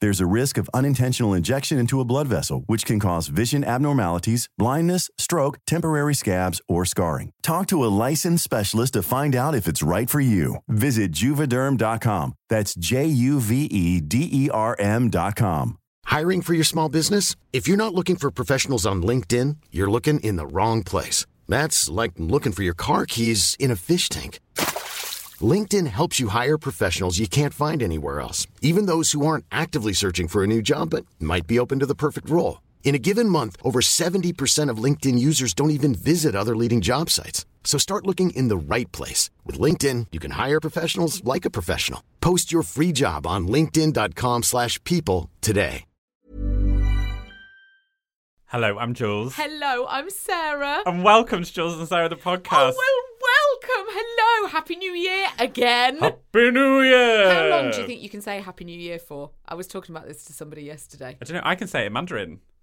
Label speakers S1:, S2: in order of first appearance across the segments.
S1: There's a risk of unintentional injection into a blood vessel, which can cause vision abnormalities, blindness, stroke, temporary scabs, or scarring. Talk to a licensed specialist to find out if it's right for you. Visit juvederm.com. That's J U V E D E R M.com.
S2: Hiring for your small business? If you're not looking for professionals on LinkedIn, you're looking in the wrong place. That's like looking for your car keys in a fish tank. LinkedIn helps you hire professionals you can't find anywhere else, even those who aren't actively searching for a new job but might be open to the perfect role. In a given month, over 70% of LinkedIn users don't even visit other leading job sites. So start looking in the right place. With LinkedIn, you can hire professionals like a professional. Post your free job on linkedin.com slash people today.
S3: Hello, I'm Jules.
S4: Hello, I'm Sarah.
S3: And welcome to Jules and Sarah, the oh, podcast.
S4: Oh, well, welcome. Hello. Happy New Year again.
S3: Happy New Year!
S4: How long do you think you can say Happy New Year for? I was talking about this to somebody yesterday.
S3: I don't know, I can say it in Mandarin.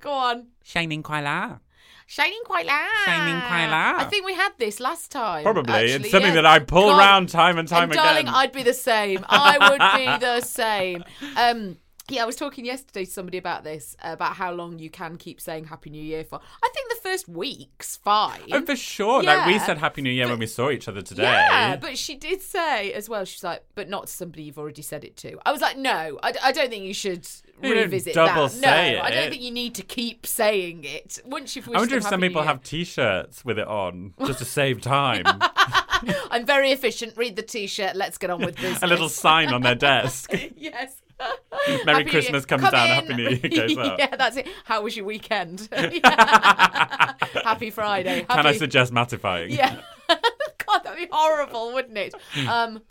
S4: Go on.
S3: Shining quite la.
S4: Shining quite loud.
S3: Shining quite loud.
S4: I think we had this last time.
S3: Probably.
S4: actually,
S3: it's something
S4: yeah.
S3: that I pull
S4: God.
S3: around time and time
S4: and
S3: again.
S4: darling, I'd be the same. I would be the same. Um, yeah, I was talking yesterday to somebody about this, about how long you can keep saying Happy New Year for. I think the first week's fine.
S3: Oh, for sure. Like, we said Happy New Year when we saw each other today.
S4: Yeah, but she did say as well. She's like, but not to somebody you've already said it to. I was like, no, I, I don't think you should
S3: You
S4: revisit
S3: double
S4: that.
S3: say
S4: no, I don't think you need to keep saying it. Once you've
S3: I wonder if some
S4: Happy
S3: people
S4: Year.
S3: have T-shirts with it on just to save time.
S4: I'm very efficient. Read the T-shirt. Let's get on with business.
S3: A little sign on their desk.
S4: yes.
S3: Merry
S4: Happy
S3: Christmas comes
S4: Come
S3: down,
S4: in.
S3: Happy New Year goes up.
S4: yeah, that's it. How was your weekend? Happy Friday.
S3: Can I
S4: Happy-
S3: suggest mattifying?
S4: Yeah. God, that'd be horrible, wouldn't it? Um,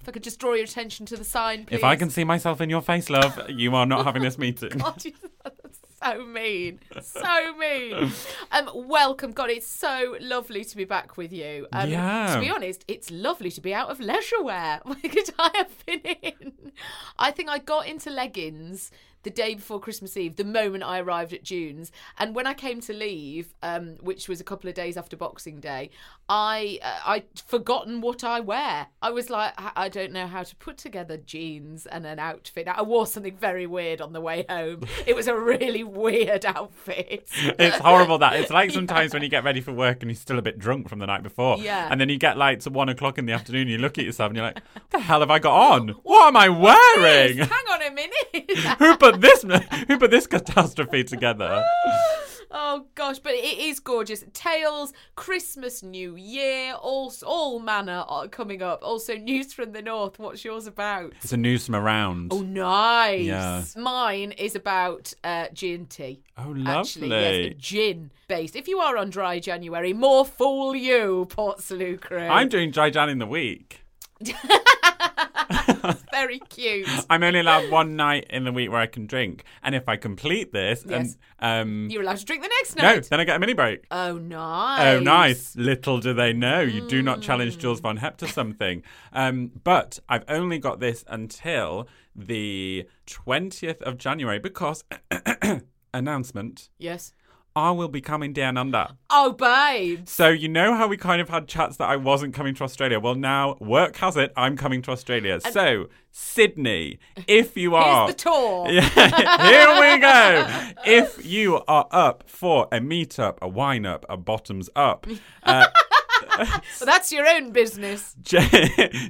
S4: if I could just draw your attention to the sign, please.
S3: If I can see myself in your face, love, you are not having this meeting.
S4: God, that's so mean, so mean. Um, welcome, God. It's so lovely to be back with you. Um,
S3: Yeah.
S4: To be honest, it's lovely to be out of leisure wear because I have been in. I think I got into leggings the day before Christmas Eve, the moment I arrived at June's, and when I came to leave, um, which was a couple of days after Boxing Day, I uh, I'd forgotten what I wear. I was like, I don't know how to put together jeans and an outfit. I wore something very weird on the way home. It was a really weird outfit.
S3: It's horrible that it's like sometimes when you get ready for work and you're still a bit drunk from the night before.
S4: Yeah.
S3: And then you get like to one o'clock in the afternoon and you look at yourself and you're like, what the hell have I got on? What am I wearing?
S4: Hang on a minute.
S3: who put this who put this catastrophe together?
S4: Oh gosh, but it is gorgeous. Tales, Christmas, New Year, all all manner are coming up. Also, news from the north. What's yours about?
S3: It's a news from around.
S4: Oh, nice.
S3: Yeah.
S4: Mine is about uh, gin tea.
S3: Oh,
S4: Actually,
S3: lovely.
S4: yes, gin based. If you are on dry January, more fool you, Portslade crew.
S3: I'm doing dry Jan in the week.
S4: very cute.
S3: I'm only allowed one night in the week where I can drink, and if I complete this,
S4: Yes.
S3: and um,
S4: You're allowed to drink the next night.
S3: no, then I get a mini break.
S4: Oh, nice.
S3: Oh, nice. Little do they know, you do not challenge
S4: Mm.
S3: Jules von Hepp to something. Um, but I've only got this until the 20th of January because, announcement,
S4: Yes.
S3: I will be coming down under.
S4: Oh, babe.
S3: So, you know how we kind of had chats that I wasn't coming to Australia? Well, now work has it, I'm coming to Australia. so, Sydney, if you are.
S4: Here's the tour.
S3: Yeah, here we go. If you are up for a meetup, a wine up, a bottoms up, uh,
S4: Well, that's your own business.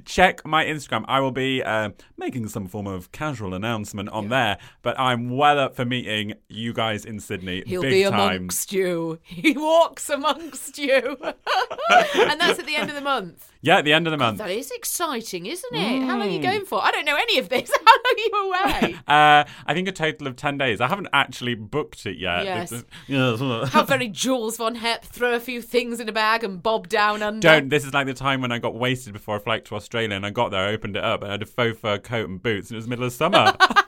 S3: check my Instagram. I will be uh, making some form of casual announcement on there, but I'm well up for meeting you guys in Sydney.
S4: He'll
S3: big
S4: be
S3: time.
S4: amongst you. He walks amongst you. and that's at the end of the month.
S3: Yeah, at the end of the month.
S4: That is exciting, isn't it? How long are you
S3: Mm.
S4: going for? I don't know any of this. How long are you away?
S3: Uh, I think a total of 10 days. I haven't actually booked it yet.
S4: Yes. How very Jules von Hepp throw a few things in a bag and bob down under.
S3: Don't. This is like the time when I got wasted before a flight to Australia and I got there, I opened it up, and I had a faux fur coat and boots, and it was middle of summer.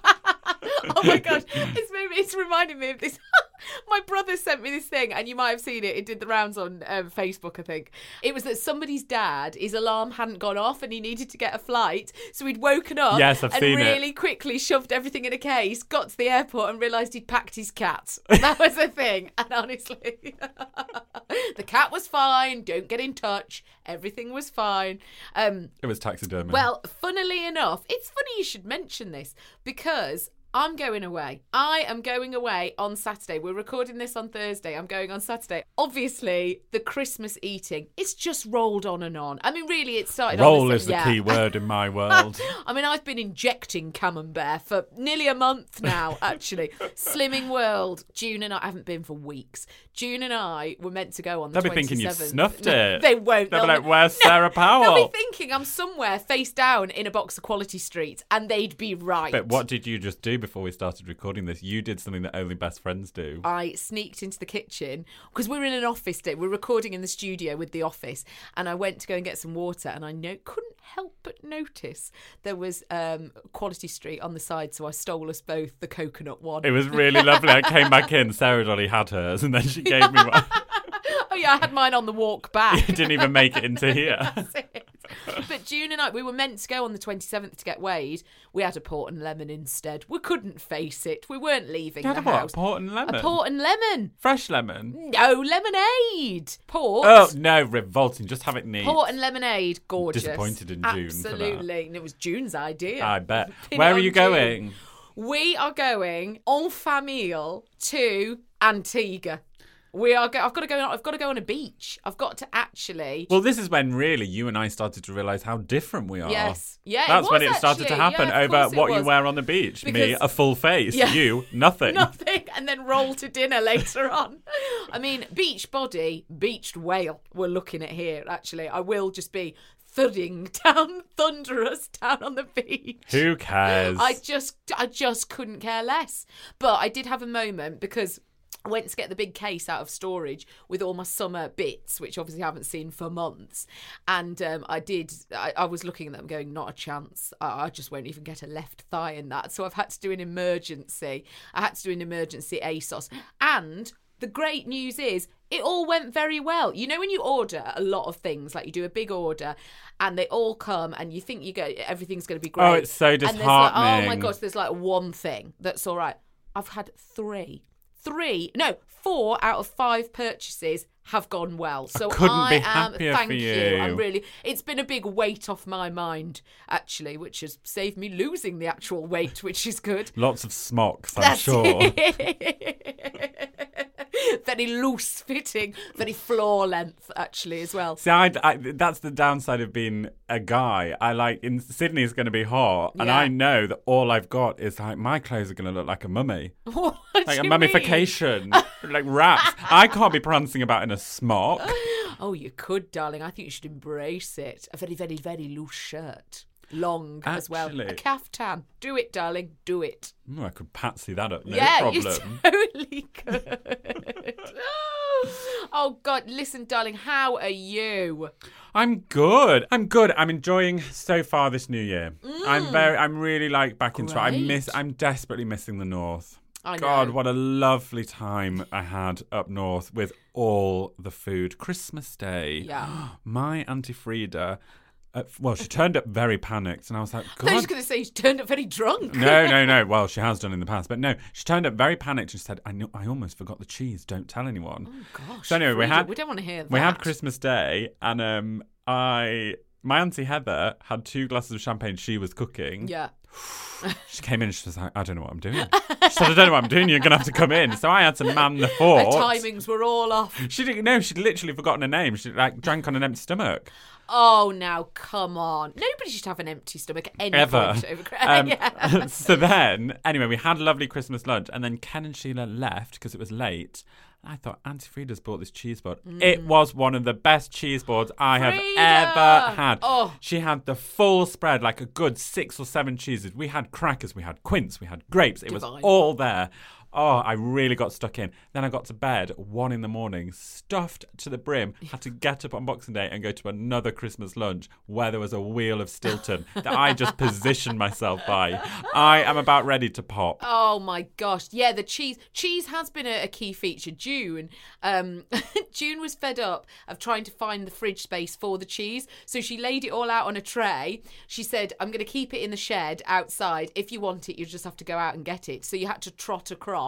S4: Oh my gosh, it's made me, it's reminding me of this. my brother sent me this thing, and you might have seen it. It did the rounds on um, Facebook, I think. It was that somebody's dad, his alarm hadn't gone off, and he needed to get a flight, so he'd woken up
S3: Yes, I've
S4: and
S3: seen it.
S4: really quickly shoved everything in a case, got to the airport, and realised he'd packed his cat. That was the thing, and honestly, the cat was fine. Don't get in touch. Everything was fine. Um,
S3: it was taxidermy.
S4: well, funnily enough, it's funny you should mention this because I'm going away. I am going away on Saturday. We're recording this on Thursday. I'm going on Saturday. Obviously, the Christmas eating, it's just rolled on and on. I mean, really, it started on
S3: Roll
S4: this-
S3: is the
S4: yeah.
S3: key word in my world.
S4: I mean, I've been injecting camembert for nearly a month now, actually. Slimming World. June and I, I haven't been for weeks. June and I were meant to go on the
S3: They'll be thinking you've snuffed
S4: No,
S3: it.
S4: They won't.
S3: They'll be
S4: They'll-
S3: like, "Where's Sarah Powell?"
S4: They'll be thinking I'm somewhere face down in a box of Quality Street, and they'd be right.
S3: But what did you just do before we started recording this? You did something that only best friends do.
S4: I sneaked into the kitchen because we're in an office day. We're recording in the studio with the office, and I went to go and get some water, and I no- couldn't help but notice there was um, Quality Street on the side, so I stole us both the coconut one.
S3: It was really lovely. I came back in. Sarah Dolly had hers, and then she gave me one.
S4: oh yeah, I had mine on the walk back.
S3: It didn't even make it into here.
S4: But June and I, we were meant to go on the 27th to get weighed. We had a port and lemon instead. We couldn't face it. We weren't leaving
S3: You had
S4: the
S3: a what?
S4: house.
S3: Port and lemon.
S4: A port and lemon.
S3: Fresh lemon.
S4: No, lemonade. Port.
S3: Oh no, revolting. Just have it neat.
S4: Port and lemonade, gorgeous.
S3: Disappointed in June for that.
S4: Absolutely, and it was June's idea.
S3: I bet.
S4: Pin it
S3: Where are
S4: on
S3: you
S4: June.
S3: going?
S4: We are going en famille to Antigua. We are. Go- I've got to go. I've got to go on a beach. I've got to actually.
S3: Well, this is when really you and I started to realise how different we are.
S4: Yes. Yeah, it
S3: That's when it started to happen
S4: Yeah,
S3: over
S4: it
S3: what you wear on the beach. Me, a full face.
S4: Yeah.
S3: You, nothing.
S4: Nothing, and then roll to dinner later on. I mean, beach body, beached whale. We're looking at here. Actually, I will just be thudding down, thunderous down on the beach.
S3: Who cares?
S4: I just I just couldn't care less. But I did have a moment because I went to get the big case out of storage with all my summer bits, which obviously I haven't seen for months. And um, I did, I, I was looking at them going, not a chance. I, I just won't even get a left thigh in that. So I've had to do an emergency. I had to do an emergency ASOS. And the great news is it all went very well. You know when you order a lot of things, like you do a big order and they all come and you think you go everything's going to be great.
S3: Oh, it's so
S4: And like, oh my gosh, there's like one thing that's all right. I've had three, three, no, four out of five purchases have gone well. So I,
S3: couldn't be
S4: am,
S3: happier
S4: thank
S3: for
S4: you.
S3: you.
S4: I'm really. It's been a big weight off my mind actually, which has saved me losing the actual weight, which is good.
S3: Lots of smocks, I'm
S4: That's
S3: sure.
S4: very loose fitting, very floor length actually as well.
S3: See, I, I- that's the downside of being a guy. I like in Sydney is going to be hot, and
S4: Yeah.
S3: I know that all I've got is like my clothes are going to look like a mummy,
S4: What
S3: like a mummification, like wraps. I can't be prancing about in a smock.
S4: Oh, you could, darling. I think you should embrace it. A very, very, very loose shirt. Long as well. A caftan. Do it, darling. Do it.
S3: I could patsy that up, no
S4: yeah,
S3: problem.
S4: you totally could. oh, God. Listen, darling. How are you?
S3: I'm good. I'm good. I'm enjoying so far this new year. I'm mm. very. I'm really like back into it. I miss. I'm desperately missing the north.
S4: I
S3: God,
S4: know.
S3: what a lovely time I had up north with all the food. Christmas Day.
S4: Yeah.
S3: My Auntie Frida. Uh, well, she turned up very panicked, and I was like,
S4: I was going to say she turned up very drunk.
S3: No, no, no. Well, she has done in the past, but no, she turned up very panicked and said, "I know, I almost forgot the cheese. Don't tell anyone."
S4: Oh gosh.
S3: So anyway, we had-
S4: We don't want to hear that.
S3: We had Christmas Day, and um, I, my auntie Heather had two glasses of champagne she was cooking.
S4: Yeah.
S3: She came in and she was like, I don't know what I'm doing. She said, I don't know what I'm doing. You're going to have to come in. So I had to man the
S4: Her
S3: fort.
S4: timings were all off.
S3: She didn't know. She'd literally forgotten her name. She like drank on an empty stomach.
S4: Oh, now come on. Nobody should have an empty stomach at any
S3: Ever.
S4: point over
S3: Um,
S4: yeah.
S3: so then, anyway, we had a lovely Christmas lunch, and then Ken and Sheila left because it was late. I thought Auntie Frida's bought this cheese board. It was one of the best cheese boards I have
S4: Mm. Frida!
S3: ever had.
S4: Oh.
S3: She had the full spread, like a good six or seven cheeses. We had crackers, we had quince, we had grapes. It was all there. Oh, I really got stuck in. Then I got to bed one in the morning, stuffed to the brim. Had to get up on Boxing Day and go to another Christmas lunch where there was a wheel of Stilton that I just positioned myself by. I am about ready to pop.
S4: Oh my gosh. Yeah, the cheese cheese has been a, a key feature. June um June was fed up of trying to find the fridge space for the cheese. So she laid it all out on a tray. She said, I'm gonna keep it in the shed outside. If you want it, you just have to go out and get it. So you had to trot across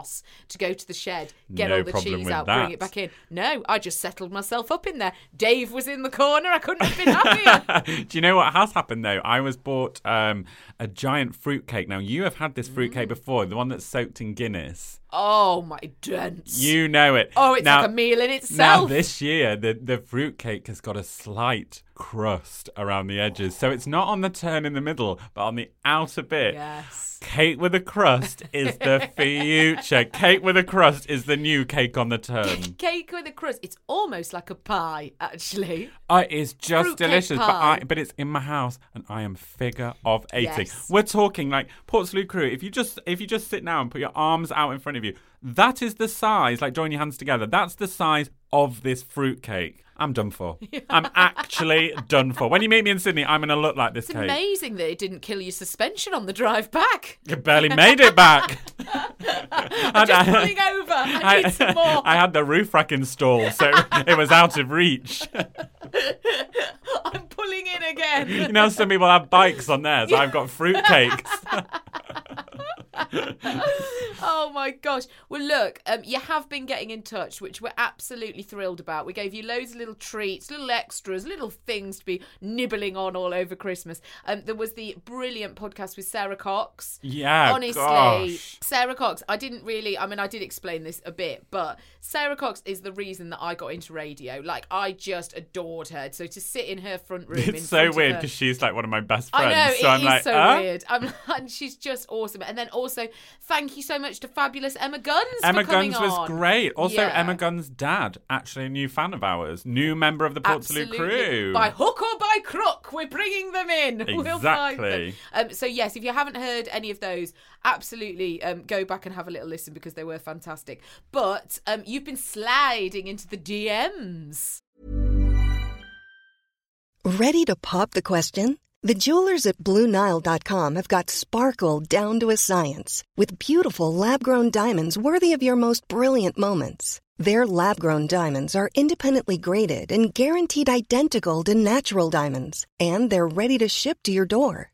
S4: to go to the shed, get
S3: No
S4: all the cheese out,
S3: that.
S4: bring it back in. No, I just settled myself up in there. Dave was in the corner. I couldn't have been happier.
S3: Do you know what has happened though? I was bought um, a giant fruit cake. Now you have had this fruit
S4: Mm.
S3: before, the one that's soaked in Guinness.
S4: oh my dents.
S3: You know it.
S4: Oh, it's
S3: now,
S4: like a meal in itself.
S3: Now this year, the the fruit cake has got a slight crust around the edges, so it's not on the turn in the middle, but on the outer bit.
S4: yes.
S3: Cake with a crust is the future. Cake with a crust is the new cake on the turn.
S4: cake with a crust. It's almost like a pie, actually.
S3: Oh, it is just
S4: Fruitcake
S3: delicious, but. I but it's in my house and I am figure of eighty.
S4: Yes.
S3: We're talking like Portslade crew. If you just if you just sit now and put your arms out in front of you, that is the size. Like join your hands together. That's the size of this fruit cake. I'm done for. I'm actually done for. When you meet me in Sydney, I'm gonna look like this
S4: It's
S3: cake.
S4: amazing that it didn't kill your suspension on the drive back.
S3: You barely made it back.
S4: I'm just pulling over. I need some more.
S3: I had the roof rack installed, so it was out of reach.
S4: I'm pulling in again.
S3: You know, some people have bikes on theirs. I've got fruitcakes.
S4: oh my gosh. Well, look, um, you have been getting in touch, which we're absolutely thrilled about. We gave you loads of little treats, little extras, little things to be nibbling on all over Christmas. Um, there was the brilliant podcast with Sara Cox.
S3: Yeah,
S4: Honestly,
S3: gosh.
S4: Sara Cox, I didn't really, I mean, I did explain this a bit, but Sara Cox is the reason that I got into radio. Like, I just adored her. So to sit in her front room.
S3: It's so weird because she's like one of my best friends.
S4: I know it is
S3: so I'm like,
S4: so
S3: "Huh?"
S4: weird. I'm, and she's just awesome. And then also, thank you so much to fabulous Emma Guns.
S3: Emma Guns was
S4: on.
S3: great. Also,
S4: Yeah.
S3: Emma Guns' dad, actually a new fan of ours, new member of the
S4: Absolutely.
S3: crew.
S4: By hook or by crook, we're bringing them in. We'll find them.
S3: Exactly.
S4: Um, so yes, if you haven't heard any of those, absolutely um, go back and have a little listen because they were fantastic. But um, you've been sliding into the DMs.
S5: Ready to pop the question? The jewelers at BlueNile.com have got sparkle down to a science with beautiful lab grown diamonds worthy of your most brilliant moments. Their lab grown diamonds are independently graded and guaranteed identical to natural diamonds, and they're ready to ship to your door.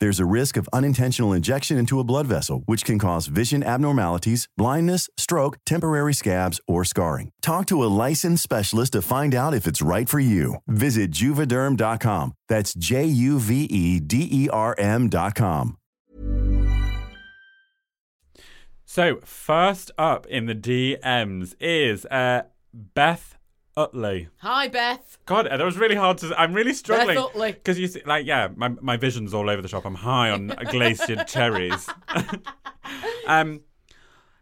S1: There's a risk of unintentional injection into a blood vessel, which can cause vision abnormalities, blindness, stroke, temporary scabs, or scarring. Talk to a licensed specialist to find out if it's right for you. Visit juvederm.com. That's J U V E D E R M.com.
S3: So, first up in the DMs is uh, Beth Utley.
S4: Hi, Beth.
S3: God, that was really hard to. I'm really struggling Beth
S4: Utley.
S3: because you see, like, yeah, my my vision's all over the shop. I'm high on glaciered cherries. um,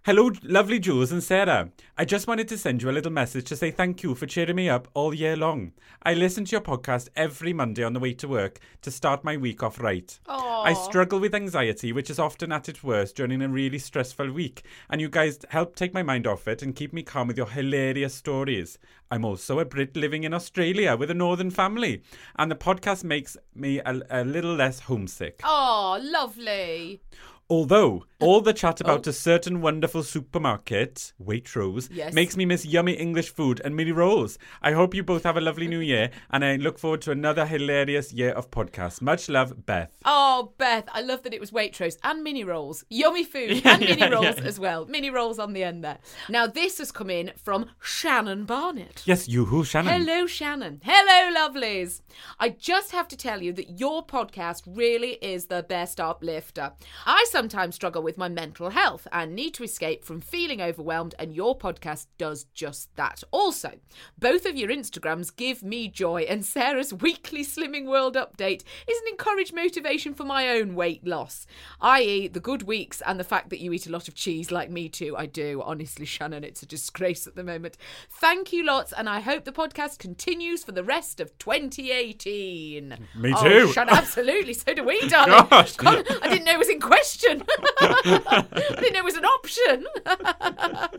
S3: hello, lovely Jules and Sarah. I just wanted to send you a little message to say thank you for cheering me up all year long. I listen to your podcast every Monday on the way to work to start my week off right. I struggle with anxiety, which is often at its worst during a really stressful week, and you guys help take my mind off it and keep me calm with your hilarious stories. I'm also a Brit living in Australia with a northern family, and the podcast makes me a, a little less homesick.
S4: Oh, lovely.
S3: Although all the chat about oh. a certain wonderful supermarket, Waitrose,
S4: Yes.
S3: makes me miss yummy English food and mini rolls. I hope you both have a lovely new year, and I look forward to another hilarious year of podcasts. Much love, Beth.
S4: Oh, Beth, I love that it was Waitrose and mini rolls. Yummy food and mini
S3: yeah,
S4: rolls
S3: yeah.
S4: as well. Mini rolls on the end there. Now, this has come in from Shannon Barnett.
S3: Yes, you who, Shannon?
S4: Hello, Shannon. Hello, lovelies. I just have to tell you that your podcast really is the best uplifter. I sometimes struggle with my mental health and need to escape from feeling overwhelmed, and your podcast does just that. Also, both of your Instagrams give me joy, and Sarah's weekly Slimming World update is an encouraged motivation for my own weight loss, i.e., the good weeks and the fact that you eat a lot of cheese like me too. I do. Honestly, Shannon, it's a disgrace at the moment. Thank you lots, and I hope the podcast continues for the rest of 2018.
S3: Me
S4: Oh,
S3: too.
S4: Shannon, absolutely. So do we, darling.
S3: Gosh.
S4: God, I didn't know it was in question. It was an option.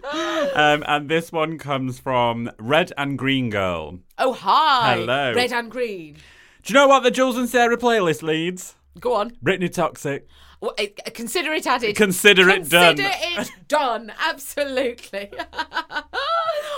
S3: Um, and this one comes from Red and Green Girl.
S4: Oh, hi.
S3: Hello.
S4: Red and green.
S3: Do you know what the Jules and Sarah playlist leads?
S4: Go on.
S3: Britney Toxic.
S4: Well, eh, consider it added.
S3: Consider it done.
S4: Consider it done. Absolutely. oh,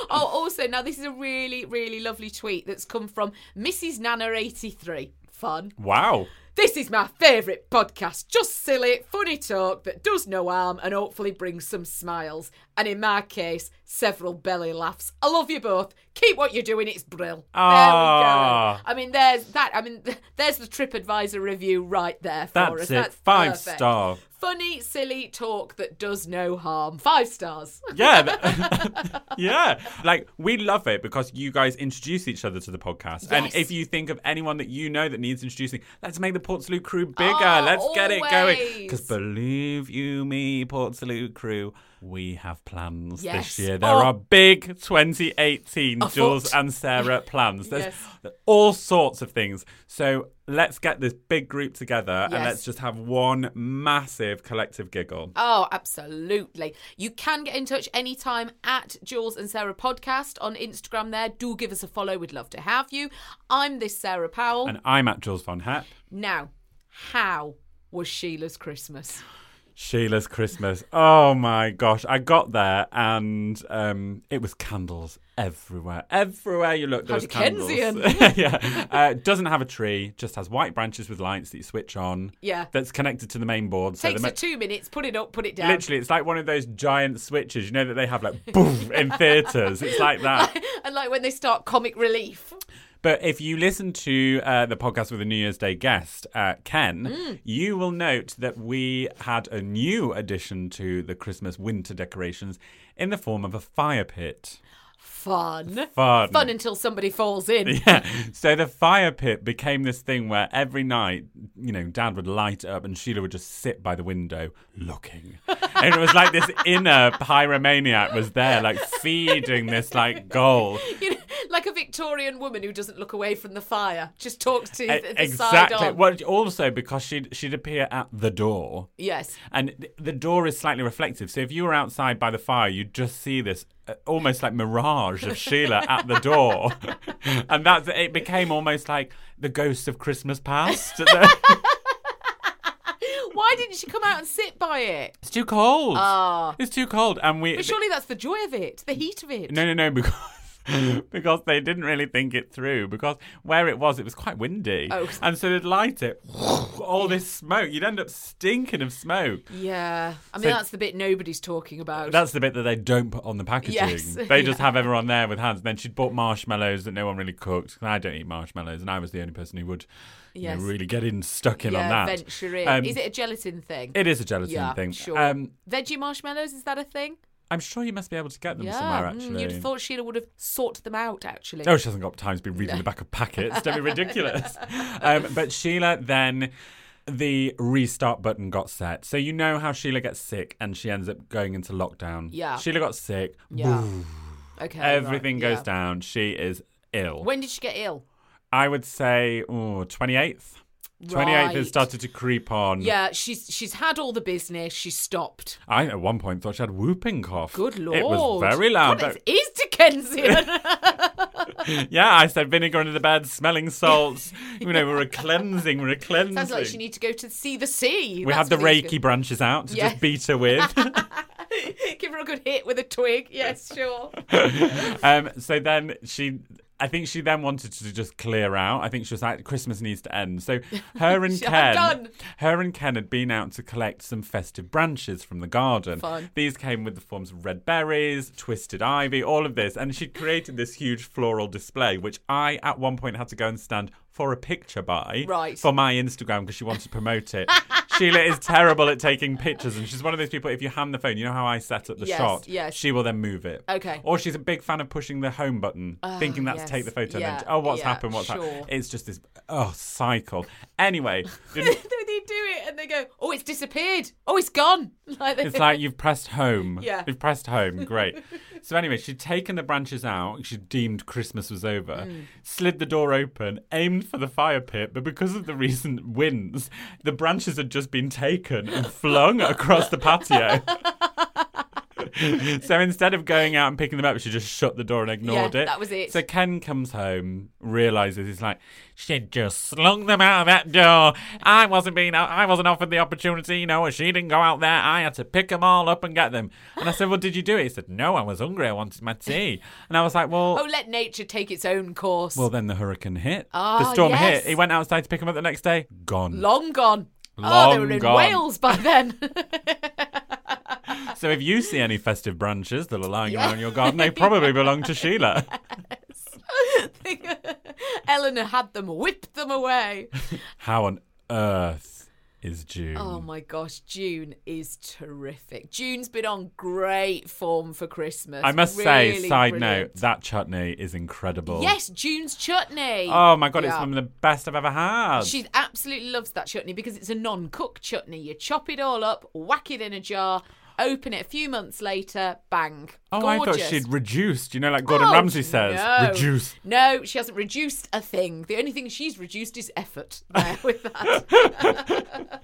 S4: also, now this is a really, really lovely tweet that's come from Mrs. Nana83. Fun.
S3: Wow.
S4: This is my favourite podcast. Just silly, funny talk that does no harm and hopefully brings some smiles. And in my case, several belly laughs. I love you both. Keep what you're doing. It's brill.
S3: Ah.
S4: There we go. I mean, there's that. I mean, there's the TripAdvisor review right there for
S3: That's
S4: us.
S3: it.
S4: That's
S3: Five
S4: perfect.
S3: star.
S4: Funny, silly talk that does no harm. Five stars.
S3: Yeah. yeah. Like, we love it because you guys introduce each other to the podcast. And if you think of anyone that you know that needs introducing, let's make the Portslade crew bigger.
S4: Oh,
S3: let's get it going. Because believe you me, Portslade crew, we have plans
S4: Yes.
S3: this year. There
S4: Oh.
S3: are big 2018
S4: Afoot.
S3: Jules and Sarah plans. There's
S4: Yes.
S3: all sorts of things. So let's get this big group together and let's just have one massive collective giggle.
S4: Oh, absolutely. You can get in touch anytime at Jules and Sarah Podcast on Instagram there. Do give us a follow. We'd love to have you. I'm this Sarah Powell.
S3: And I'm at Jules Von Hepp.
S4: now, how was Sheila's Christmas?
S3: Sheila's Christmas. Oh my gosh. I got there and um, it was candles everywhere. Everywhere you look, there
S4: How
S3: was candles. Yeah. Uh, doesn't have a tree, just has white branches with lights that you switch on.
S4: Yeah.
S3: That's connected to the main board. So
S4: Takes her two minutes. Put it up, put it down.
S3: Literally, it's like one of those giant switches, you know, that they have like boom in theatres. It's like that.
S4: and like when they start comic relief.
S3: But if you listen to uh, the podcast with a New Year's Day guest, uh, Ken,
S4: Mm.
S3: you will note that we had a new addition to the Christmas winter decorations in the form of a fire pit.
S4: Fun.
S3: Fun.
S4: Fun until somebody falls in.
S3: Yeah. So the fire pit became this thing where every night, you know, Dad would light up and Sheila would just sit by the window looking. and it was like this inner pyromaniac was there, like feeding this like goal.
S4: You know, like Victorian woman who doesn't look away from the fire, just talks to
S3: E-
S4: the, the side
S3: exactly.
S4: on.
S3: Well, also because she'd she'd appear at the door,
S4: Yes.
S3: and th- the door is slightly reflective. So if you were outside by the fire, you'd just see this uh, almost like mirage of Sheila at the door, and that's it. Became almost like the ghosts of Christmas past.
S4: Why didn't she come out and sit by it?
S3: it's too cold.
S4: Ah.
S3: It's too cold, and we.
S4: But surely that's the joy of it, the heat of it.
S3: no, no, no, because. because they didn't really think it through. Because where it was, it was quite windy,
S4: Oh.
S3: and so they'd light it, all this smoke. You'd end up stinking of smoke.
S4: Yeah. I mean,
S3: So-
S4: that's the bit nobody's talking about.
S3: That's the bit that they don't put on the packaging.
S4: Yes,
S3: They just
S4: yeah.
S3: have everyone there with hands. Then she'd bought marshmallows that no one really cooked. I don't eat marshmallows, and I was the only person who would you know, really get in stuck in
S4: yeah,
S3: on that.
S4: venture in.
S3: Um,
S4: is it a gelatin thing?
S3: It is a gelatin
S4: yeah,
S3: thing.
S4: Sure.
S3: Um,
S4: Veggie marshmallows, is that a thing?
S3: I'm sure you must be able to get them
S4: yeah.
S3: somewhere.
S4: mm,
S3: Actually,
S4: you'd have thought Sheila would have sought them out, actually.
S3: Oh, she hasn't got time to be reading the back of packets. Don't be ridiculous. um, but Sheila then. The restart button got set. So you know how Sheila gets sick and she ends up going into lockdown.
S4: Yeah.
S3: Sheila got sick.
S4: Yeah. Okay.
S3: Everything
S4: right,
S3: goes
S4: yeah.
S3: down. She is ill.
S4: When did she get ill?
S3: I would say oh, 28th. 28th
S4: Right.
S3: has started to creep on.
S4: Yeah, she's she's had all the business. She stopped.
S3: I at one point thought she had whooping cough.
S4: Good lord.
S3: It was very loud.
S4: God, it is Dickensian.
S3: yeah, I said vinegar under the bed, smelling salts. You know, we're a cleansing, We're a cleansing.
S4: Sounds like she needs to go to see the sea.
S3: we
S4: That's
S3: had the Reiki branches out to
S4: Yeah.
S3: just beat her with.
S4: Give her a good hit with a twig. Yes, sure.
S3: um, so then she, I think she then wanted to just clear out. I think she was like, Christmas needs to end. So her and Ken, her and Ken had been out to collect some festive branches from the garden.
S4: Fun.
S3: These came with the forms of red berries, twisted ivy, all of this, and she'd created this huge floral display, which I at one point had to go and stand for a picture by
S4: Right.
S3: for my Instagram because she wanted to promote it. Sheila is terrible at taking pictures, and she's one of those people. If you hand the phone, you know how I set up the
S4: Yes,
S3: shot.
S4: yes.
S3: She will then move it.
S4: Okay.
S3: Or she's a big fan of pushing the home button, ah, thinking that's
S4: yes.
S3: take the photo.
S4: Yeah,
S3: and then, oh, what's
S4: yeah,
S3: happened? What's
S4: sure.
S3: happened? It's just this oh cycle. Anyway,
S4: they do it and they go, "Oh, it's disappeared. Oh, it's gone." Like they-
S3: it's like you've pressed home.
S4: Yeah.
S3: You've pressed home. Great. so anyway, she'd taken the branches out. She deemed Christmas was over.
S4: Mm.
S3: Slid the door open, aimed for the fire pit, but because of the recent winds, the branches had just been taken and flung across the patio. so instead of going out and picking them up, she just shut the door and ignored
S4: Yeah,
S3: it.
S4: that was it.
S3: So Ken comes home, realizes he's like, she just slung them out of that door. I wasn't being, I wasn't offered the opportunity. You know, she didn't go out there. I had to pick them all up and get them. And I said, well, did you do it? He said, no, I was hungry. I wanted my tea. And I was like, well.
S4: oh, let nature take its own course.
S3: Well, then the hurricane hit.
S4: Ah,
S3: the storm
S4: yes.
S3: hit. He went outside to pick them up the next day. Gone.
S4: Long gone. oh, they
S3: Long
S4: were in
S3: gone.
S4: Wales by then.
S3: So if you see any festive branches that are lying around your garden, they probably belong to Sheila.
S4: Eleanor had them, whipped them away.
S3: How on earth is June?
S4: Oh my gosh, June is terrific. June's been on great form for Christmas.
S3: I must say, side
S4: brilliant.
S3: note, that chutney is incredible.
S4: Yes, June's chutney.
S3: Oh my god, it's one of the best I've ever had.
S4: She absolutely loves that chutney because it's a non-cooked chutney. You chop it all up, whack it in a jar, open it a few months later, bang.
S3: oh, I thought she'd reduced. You know, like Gordon
S4: Oh,
S3: Ramsay says,
S4: no.
S3: reduce.
S4: No, she hasn't reduced a thing. The only thing she's reduced is effort there with that.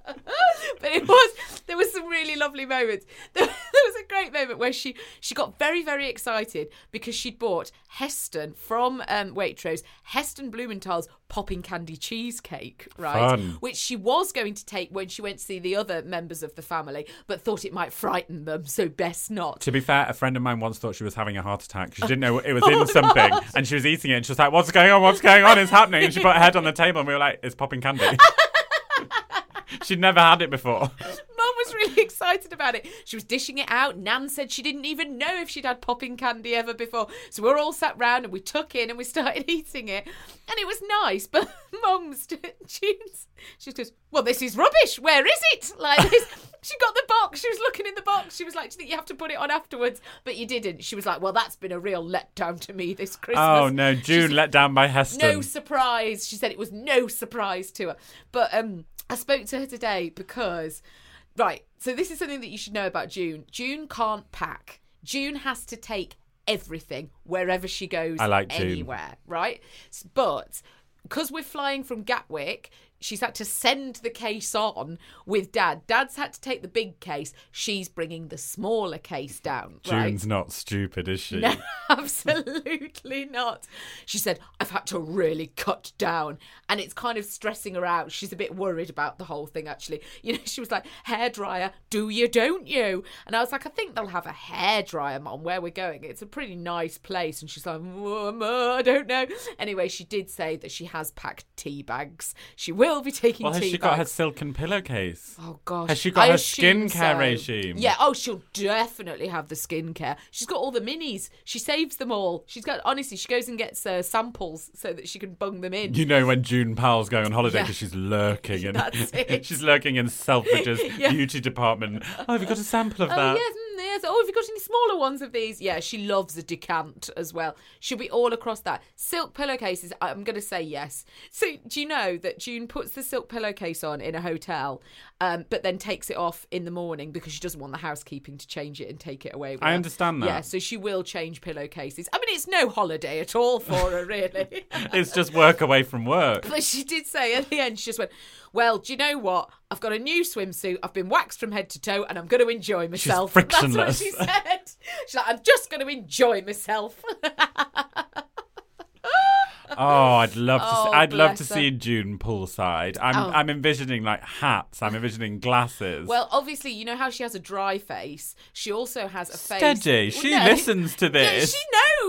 S4: but it was there was some really lovely moments. There, there was a great moment where she she got very very excited because she'd bought Heston from um, Waitrose Heston Blumenthal's popping candy cheesecake, right?
S3: Fun.
S4: Which she was going to take when she went to see the other members of the family, but thought it might frighten them, so best not.
S3: To be fair, a friend of mine once thought she was having a heart attack. She didn't know it was in oh, something, and she was eating it. And she was like, "What's going on? What's going on? It's happening!" And she put her head on the table, and we were like, "It's popping candy." She'd never had it before.
S4: Mum was really excited about it. She was dishing it out. Nan said she didn't even know if she'd had popping candy ever before. So we are all sat round and we took in and we started eating it. And it was nice, but Mum's tunes. She goes, Well, this is rubbish. Where is it? Like this. She got the box. She was looking in the box. She was like, Do you think you have to put it on afterwards? But you didn't. She was like, Well, that's been a real letdown to me this Christmas.
S3: Oh no, June
S4: said-
S3: let down by Heston.
S4: no surprise. She said it was no surprise to her. But um, I spoke to her today because, right, so this is something that you should know about June. June can't pack. June has to take everything wherever she goes
S3: I like June.
S4: anywhere, right? But because we're flying from Gatwick, she's had to send the case on with dad. Dad's had to take the big case. She's bringing the smaller case down. right?
S3: June's not stupid, is she?
S4: No, absolutely not. She said, I've had to really cut down. And it's kind of stressing her out. She's a bit worried about the whole thing, actually. You know, she was like, hairdryer, do you, don't you? And I was like, I think they'll have a hairdryer, Mom, where we're going. It's a pretty nice place. And she's like, I don't know. Anyway, she did say that she has packed tea bags. She will be taking
S3: Well, has
S4: tea
S3: she got her silken pillowcase?
S4: Oh gosh.
S3: Has she got
S4: I
S3: her
S4: assume
S3: skincare
S4: so.
S3: regime?
S4: Yeah, oh she'll definitely have the skincare. She's got all the minis. She saves them all. She's got honestly, she goes and gets uh, samples so that she can bung them in.
S3: You know when June Powell's going on holiday
S4: Yeah.
S3: because she's lurking and she's lurking in Selfridge's
S4: Yeah.
S3: beauty department. Oh, have you got a sample of
S4: Oh
S3: that?
S4: yes, yes. Oh, have you got any smaller ones of these? Yeah, she loves a decant as well. She'll be all across that. Silk pillowcases. I'm going to say yes. So, do you know that June puts the silk pillowcase on in a hotel, um, but then takes it off in the morning because she doesn't want the housekeeping to change it and take it away. With
S3: I
S4: her.
S3: understand that.
S4: Yeah, so she will change pillowcases. I mean, it's no holiday at all for her, really.
S3: It's just work away from work.
S4: But she did say at the end, she just went, Well, do you know what? I've got a new swimsuit. I've been waxed from head to toe and I'm going to enjoy myself.
S3: frictionless.
S4: That's what she said. She's like, I'm just going to enjoy myself.
S3: Oh, I'd love to.
S4: Oh,
S3: see, I'd love to
S4: her.
S3: see June poolside. I'm.
S4: Oh.
S3: I'm envisioning like hats. I'm envisioning glasses.
S4: well, obviously, you know how she has a dry face? She also has a face.
S3: Steady. She
S4: no.
S3: listens to
S4: Yeah,
S3: this.
S4: she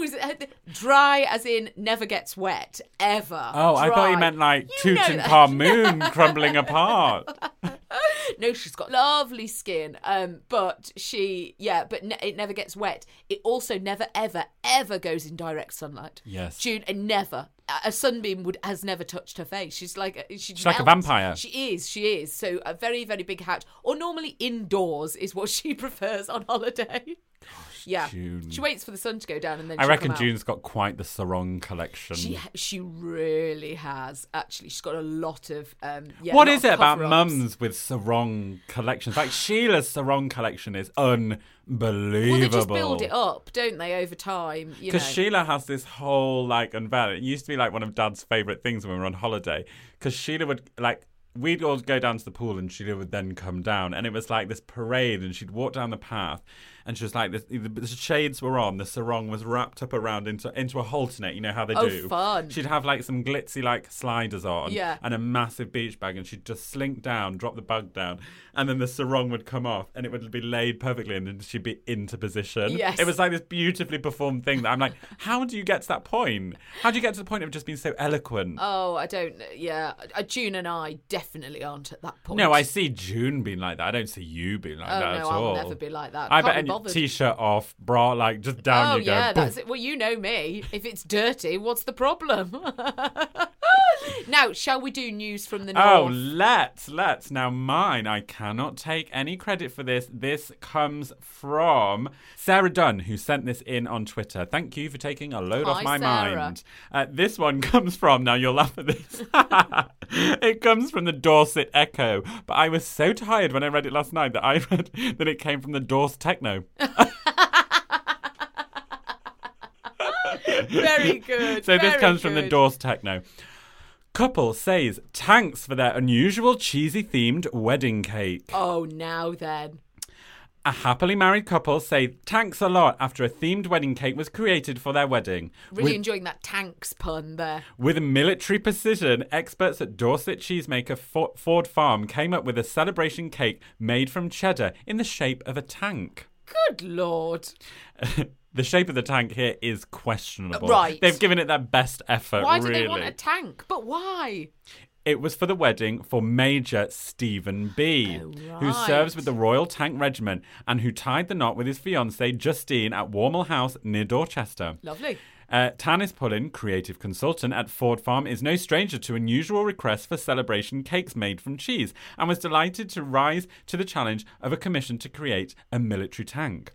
S4: knows. Uh, Dry as in never gets wet, ever.
S3: Oh, I thought you meant like
S4: You.
S3: Tutankhamun crumbling apart.
S4: no, she's got lovely skin. Um, but she, yeah, but ne- it never gets wet. It also never, ever, ever goes in direct sunlight.
S3: Yes.
S4: June, and never. A- sunbeam would has never touched her face. She's like she
S3: She's like a vampire.
S4: She is. She is. So a very, very big hat, or normally indoors is what she prefers on holiday. Yeah,
S3: June.
S4: she waits for the sun to go down and then
S3: I reckon. June's got quite the sarong collection.
S4: She she really has actually. She's got a lot of um. Yeah,
S3: What is it about mums with sarong collections? Like Sheila's sarong collection is unbelievable.
S4: Well, they just build it up, don't they, over time?
S3: Because Sheila has this whole like unveil. It used to be like one of Dad's favourite things when we were on holiday. Because Sheila would like we'd all go down to the pool and Sheila would then come down, and it was like this parade, and she'd walk down the path, and she was like this, the, the shades were on, the sarong was wrapped up around into into a halter You know how they
S4: Oh,
S3: do.
S4: fun.
S3: She'd have like some glitzy like sliders on,
S4: Yeah.
S3: and a massive beach bag, and she'd just slink down, drop the bag down, and then the sarong would come off, and it would be laid perfectly, and then she'd be into position.
S4: Yes.
S3: It was like this beautifully performed thing that I'm like, how do you get to that point? How do you get to the point of just being so eloquent?
S4: Oh, I don't. Yeah, Uh, June and I definitely aren't at that point.
S3: no, I see June being like that. I don't see you being like
S4: Oh
S3: that
S4: no,
S3: at
S4: I'll
S3: all.
S4: never be like that.
S3: I
S4: Can't
S3: bet
S4: be
S3: any
S4: bothered.
S3: t-shirt off, bra like just down
S4: Oh
S3: you go.
S4: yeah,
S3: boom.
S4: that's it. Well, you know me. If it's dirty, what's the problem? now, shall we do news from the north?
S3: Oh, let's, let's. Now, mine, I cannot take any credit for this. This comes from Sarah Dunn, who sent this in on Twitter. Thank you for taking a load off my
S4: Sarah.
S3: mind. Uh, this one comes from, now you'll laugh at this. it comes from the Dorset Echo, but I was so tired when I read it last night that I read that it came from the Dorset Techno.
S4: very good.
S3: So this
S4: very
S3: comes from the
S4: good.
S3: Dorse Techno. Couple says thanks for their unusual cheesy themed wedding cake.
S4: Oh, now then.
S3: A happily married couple say thanks a lot after a themed wedding cake was created for their wedding.
S4: Really
S3: With,
S4: enjoying that tanks pun there.
S3: with military precision, experts at Dorset cheesemaker Ford Farm came up with a celebration cake made from cheddar in the shape of a tank.
S4: Good lord.
S3: the shape of the tank here is questionable.
S4: Right.
S3: They've given it their best effort,
S4: Why do
S3: really.
S4: they want a tank? But why?
S3: It was for the wedding for Major Stephen B, who
S4: right.
S3: serves with the Royal Tank Regiment and who tied the knot with his fiancée Justine at Warmwell House near Dorchester.
S4: Lovely.
S3: Uh, Tanis Pullen, creative consultant at Ford Farm, is no stranger to unusual requests for celebration cakes made from cheese and was delighted to rise to the challenge of a commission to create a military tank.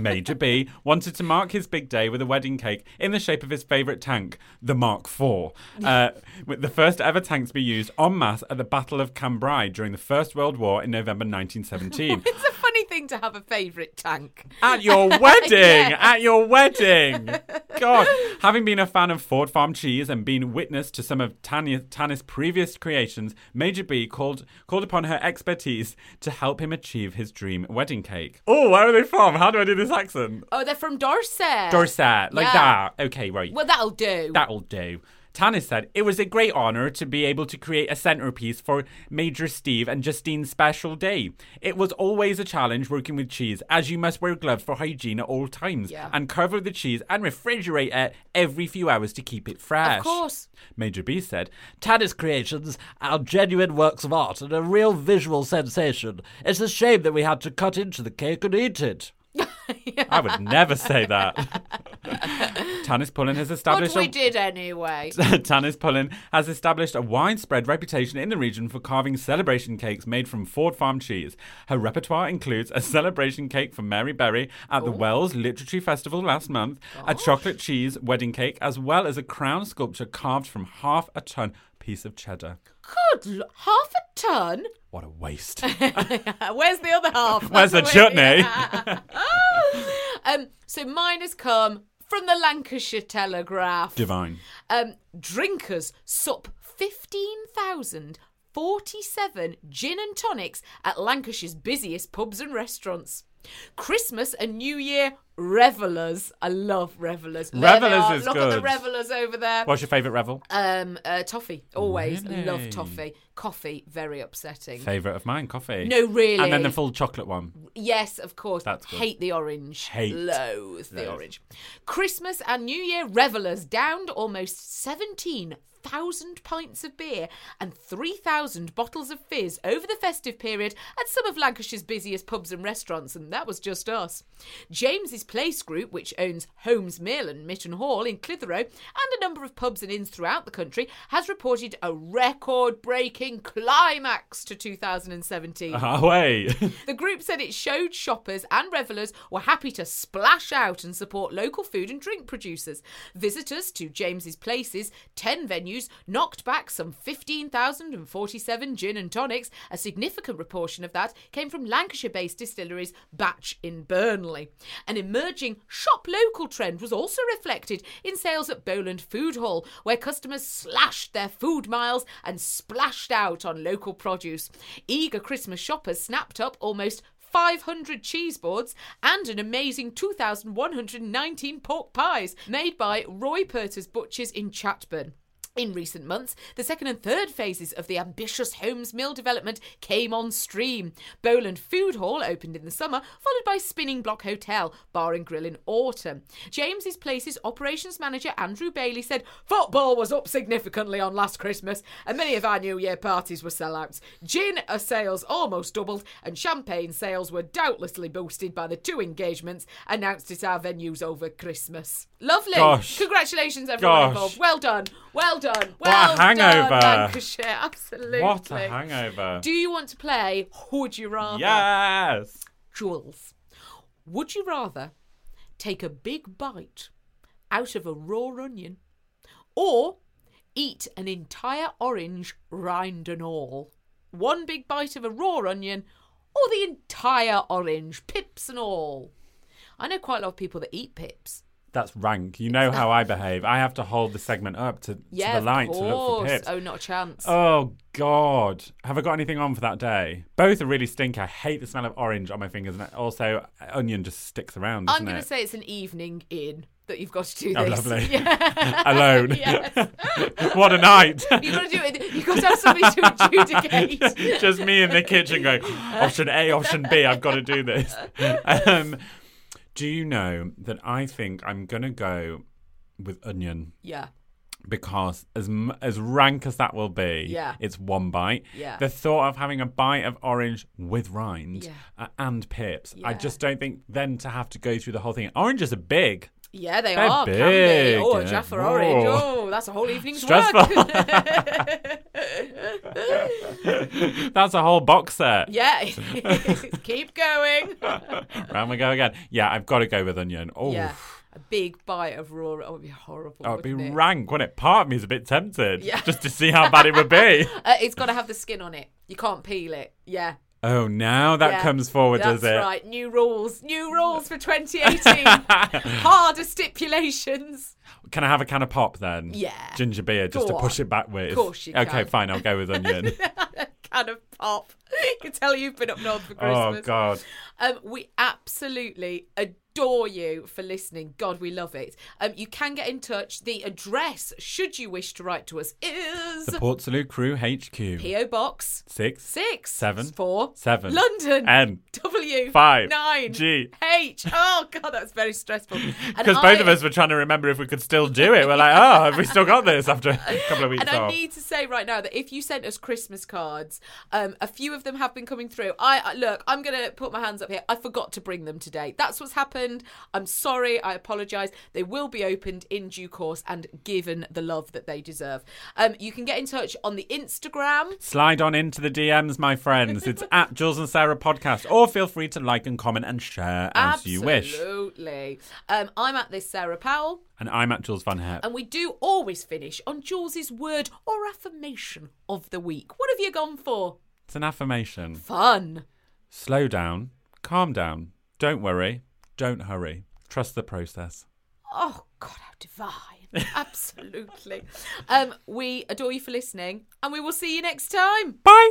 S3: Major B wanted to mark his big day with a wedding cake in the shape of his favourite tank, the Mark IV, uh, with the first ever tank to be used en masse at the Battle of Cambrai during the First World War in November 1917.
S4: It's a funny thing to have a favourite tank.
S3: At your wedding!
S4: Yeah.
S3: At your wedding! God. Having been a fan of Ford Farm cheese and been witness to some of Tanya, Tanya's previous creations, Major B called called upon her expertise to help him achieve his dream wedding cake. Oh, where are they from? How do I do this accent?
S4: Oh, they're from Dorset.
S3: Dorset, like
S4: Yeah.
S3: that. Okay, right.
S4: Well, that'll do.
S3: That'll do. Tanis said, It was a great honour to be able to create a centrepiece for Major Steve and Justine's special day. It was always a challenge working with cheese, as you must wear gloves for hygiene at all times
S4: Yeah.
S3: and cover the cheese and refrigerate it every few hours to keep it fresh.
S4: Of course.
S3: Major B said, Tanis creations are genuine works of art and a real visual sensation. It's a shame that we had to cut into the cake and eat it. I would never say that. Tanis Pullen has
S4: But
S3: established
S4: we
S3: a-
S4: did anyway.
S3: Tanis Pullen has established a widespread reputation in the region for carving celebration cakes made from Ford Farm cheese. Her repertoire includes a celebration cake for Mary Berry at the Wells Literary Festival last month, a chocolate cheese wedding cake, as well as a crown sculpture carved from half a ton piece of cheddar.
S4: Good. l- Half a ton?
S3: What a waste.
S4: Where's the other half?
S3: Where's the chutney?
S4: Um, so mine has come from the Lancashire Telegraph.
S3: Divine.
S4: Um, drinkers sup 15,047 gin and tonics at Lancashire's busiest pubs and restaurants. Christmas and New Year revelers. I love revelers.
S3: Revellers
S4: are.
S3: is
S4: Look at the revelers over there.
S3: What's your favourite revel?
S4: Um, uh, toffee. Always
S3: Really?
S4: love toffee. Coffee, very upsetting.
S3: Favourite of mine, coffee.
S4: No, really.
S3: And then the full chocolate one.
S4: Yes, of course.
S3: That's good.
S4: Hate the orange.
S3: Hate.
S4: Loathe the
S3: Loathe.
S4: orange. Christmas and New Year revelers downed almost 17,000 pints of beer and 3,000 bottles of fizz over the festive period at some of Lancashire's busiest pubs and restaurants, and that was just us. James's Place Group, which owns Holmes Mill and Mitton Hall in Clitheroe and a number of pubs and inns throughout the country, has reported a record breaking climax to 2017.
S3: Away.
S4: Ah, the group said it showed shoppers and revellers were happy to splash out and support local food and drink producers. Visitors to James's Places, 10 venues, knocked back some 15,047 gin and tonics. A significant proportion of that came from Lancashire based distilleries Batch in Burnley. An emerging shop local trend was also reflected in sales at Bowland Food Hall, where customers slashed their food miles and splashed out on local produce. Eager Christmas shoppers snapped up almost 500 cheese boards and an amazing 2,119 pork pies made by Roy Porter's Butchers in Chatburn. In recent months, the second and third phases of the ambitious Holmes Mill development came on stream. Bowland Food Hall opened in the summer, followed by Spinning Block Hotel, Bar and Grill in autumn. James's Place's operations manager Andrew Bailey said football was up significantly on last Christmas, and many of our New Year parties were sellouts. Gin sales almost doubled, and champagne sales were doubtlessly boosted by the two engagements announced at our venues over Christmas. Lovely.
S3: Gosh.
S4: Congratulations, everyone
S3: Gosh.
S4: involved. Well done. Well done.
S3: A
S4: Well
S3: hangover.
S4: done, Lancashire. Absolutely.
S3: what a hangover.
S4: Do you want to play Would You Rather?
S3: Yes.
S4: Jules, would you rather take a big bite out of a raw onion or eat an entire orange rind and all? One big bite of a raw onion or the entire orange, pips and all? I know quite a lot of people that eat pips.
S3: That's rank. You know how I behave. I have to hold the segment up to,
S4: Yeah,
S3: to the light to look for pips.
S4: Oh, not a chance.
S3: Oh God! Have I got anything on for that day? Both are really stinky. I hate the smell of orange on my fingers, and also onion just sticks around.
S4: I'm going to say it's an evening in that you've got to do
S3: Oh,
S4: this.
S3: lovely.
S4: Yeah.
S3: Alone. what a night!
S4: You've got to do it. You've got to have somebody to adjudicate.
S3: just me in the kitchen going option A, option B. I've got to do this. Um, do you know that I think I'm gonna go with onion
S4: yeah.
S3: because as as rank as that will be,
S4: Yeah.
S3: it's one bite.
S4: Yeah.
S3: The thought of having a bite of orange with rind
S4: Yeah.
S3: uh, and pips, I just don't think then to have to go through the whole thing. Oranges are big.
S4: Yeah, they
S3: They're
S4: are. Can be.
S3: big,
S4: Oh, a
S3: yeah.
S4: Jaffa orange. Oh, that's a whole evening's
S3: Stressful.
S4: work.
S3: That's a whole box set.
S4: yeah. Keep going.
S3: Round we go again. Yeah, I've got to go with onion. Oh,
S4: Yeah. A big bite of raw. Oh, it'd be horrible.
S3: oh it'd be
S4: it?
S3: rank, wouldn't it? Part of me is a bit tempted
S4: Yeah.
S3: just to see how bad it would be.
S4: Uh, it's got to have the skin on it. You can't peel it. Yeah.
S3: Oh, now that
S4: Yeah,
S3: comes forward,
S4: That's
S3: does it?
S4: right. New rules. New rules for 2018. Harder stipulations.
S3: Can I have a can of pop then?
S4: Yeah.
S3: Ginger beer, just
S4: Go
S3: to push
S4: on.
S3: it back with.
S4: Of course you
S3: Okay,
S4: can.
S3: fine. I'll go with onion.
S4: kind of pop. You can tell you've been up north for Christmas.
S3: oh God.
S4: Um, we absolutely adore you for listening. God, we love it. Um, you can get in touch. The address, should you wish to write to us, is
S3: The Port Salut Crew HQ.
S4: PO Box
S3: Six.
S4: six
S3: Seven.
S4: four
S3: Seven.
S4: London
S3: N.
S4: W
S3: Five.
S4: nine
S3: G.
S4: H. Oh God, that's very stressful.
S3: Because
S4: I-
S3: both of us were trying to remember if we could still do it. We're like, oh, have we still got this after a couple of weeks
S4: And I need to say right now that if you sent us Christmas cards, um, a few of them have been coming through. I I- look, I'm gonna put my hands up here. I forgot to bring them today. That's what's happened. I'm sorry. I apologise. They will be opened in due course and given the love that they deserve. Um, you can get in touch on the Instagram.
S3: Slide on into the DMs, my friends. It's at Jules and Sarah Podcast. Or feel free to like and comment and share as you wish.
S4: Absolutely. Um, I'm at this Sarah Powell.
S3: And I'm at Jules von Hepp.
S4: And we do always finish on Jules's word or affirmation of the week. What have you gone for?
S3: It's an affirmation.
S4: Fun.
S3: Slow down, calm down, don't worry, don't hurry. Trust the process.
S4: Oh God, how divine! Absolutely. um, we adore you for listening, and we will see you next time.
S3: Bye.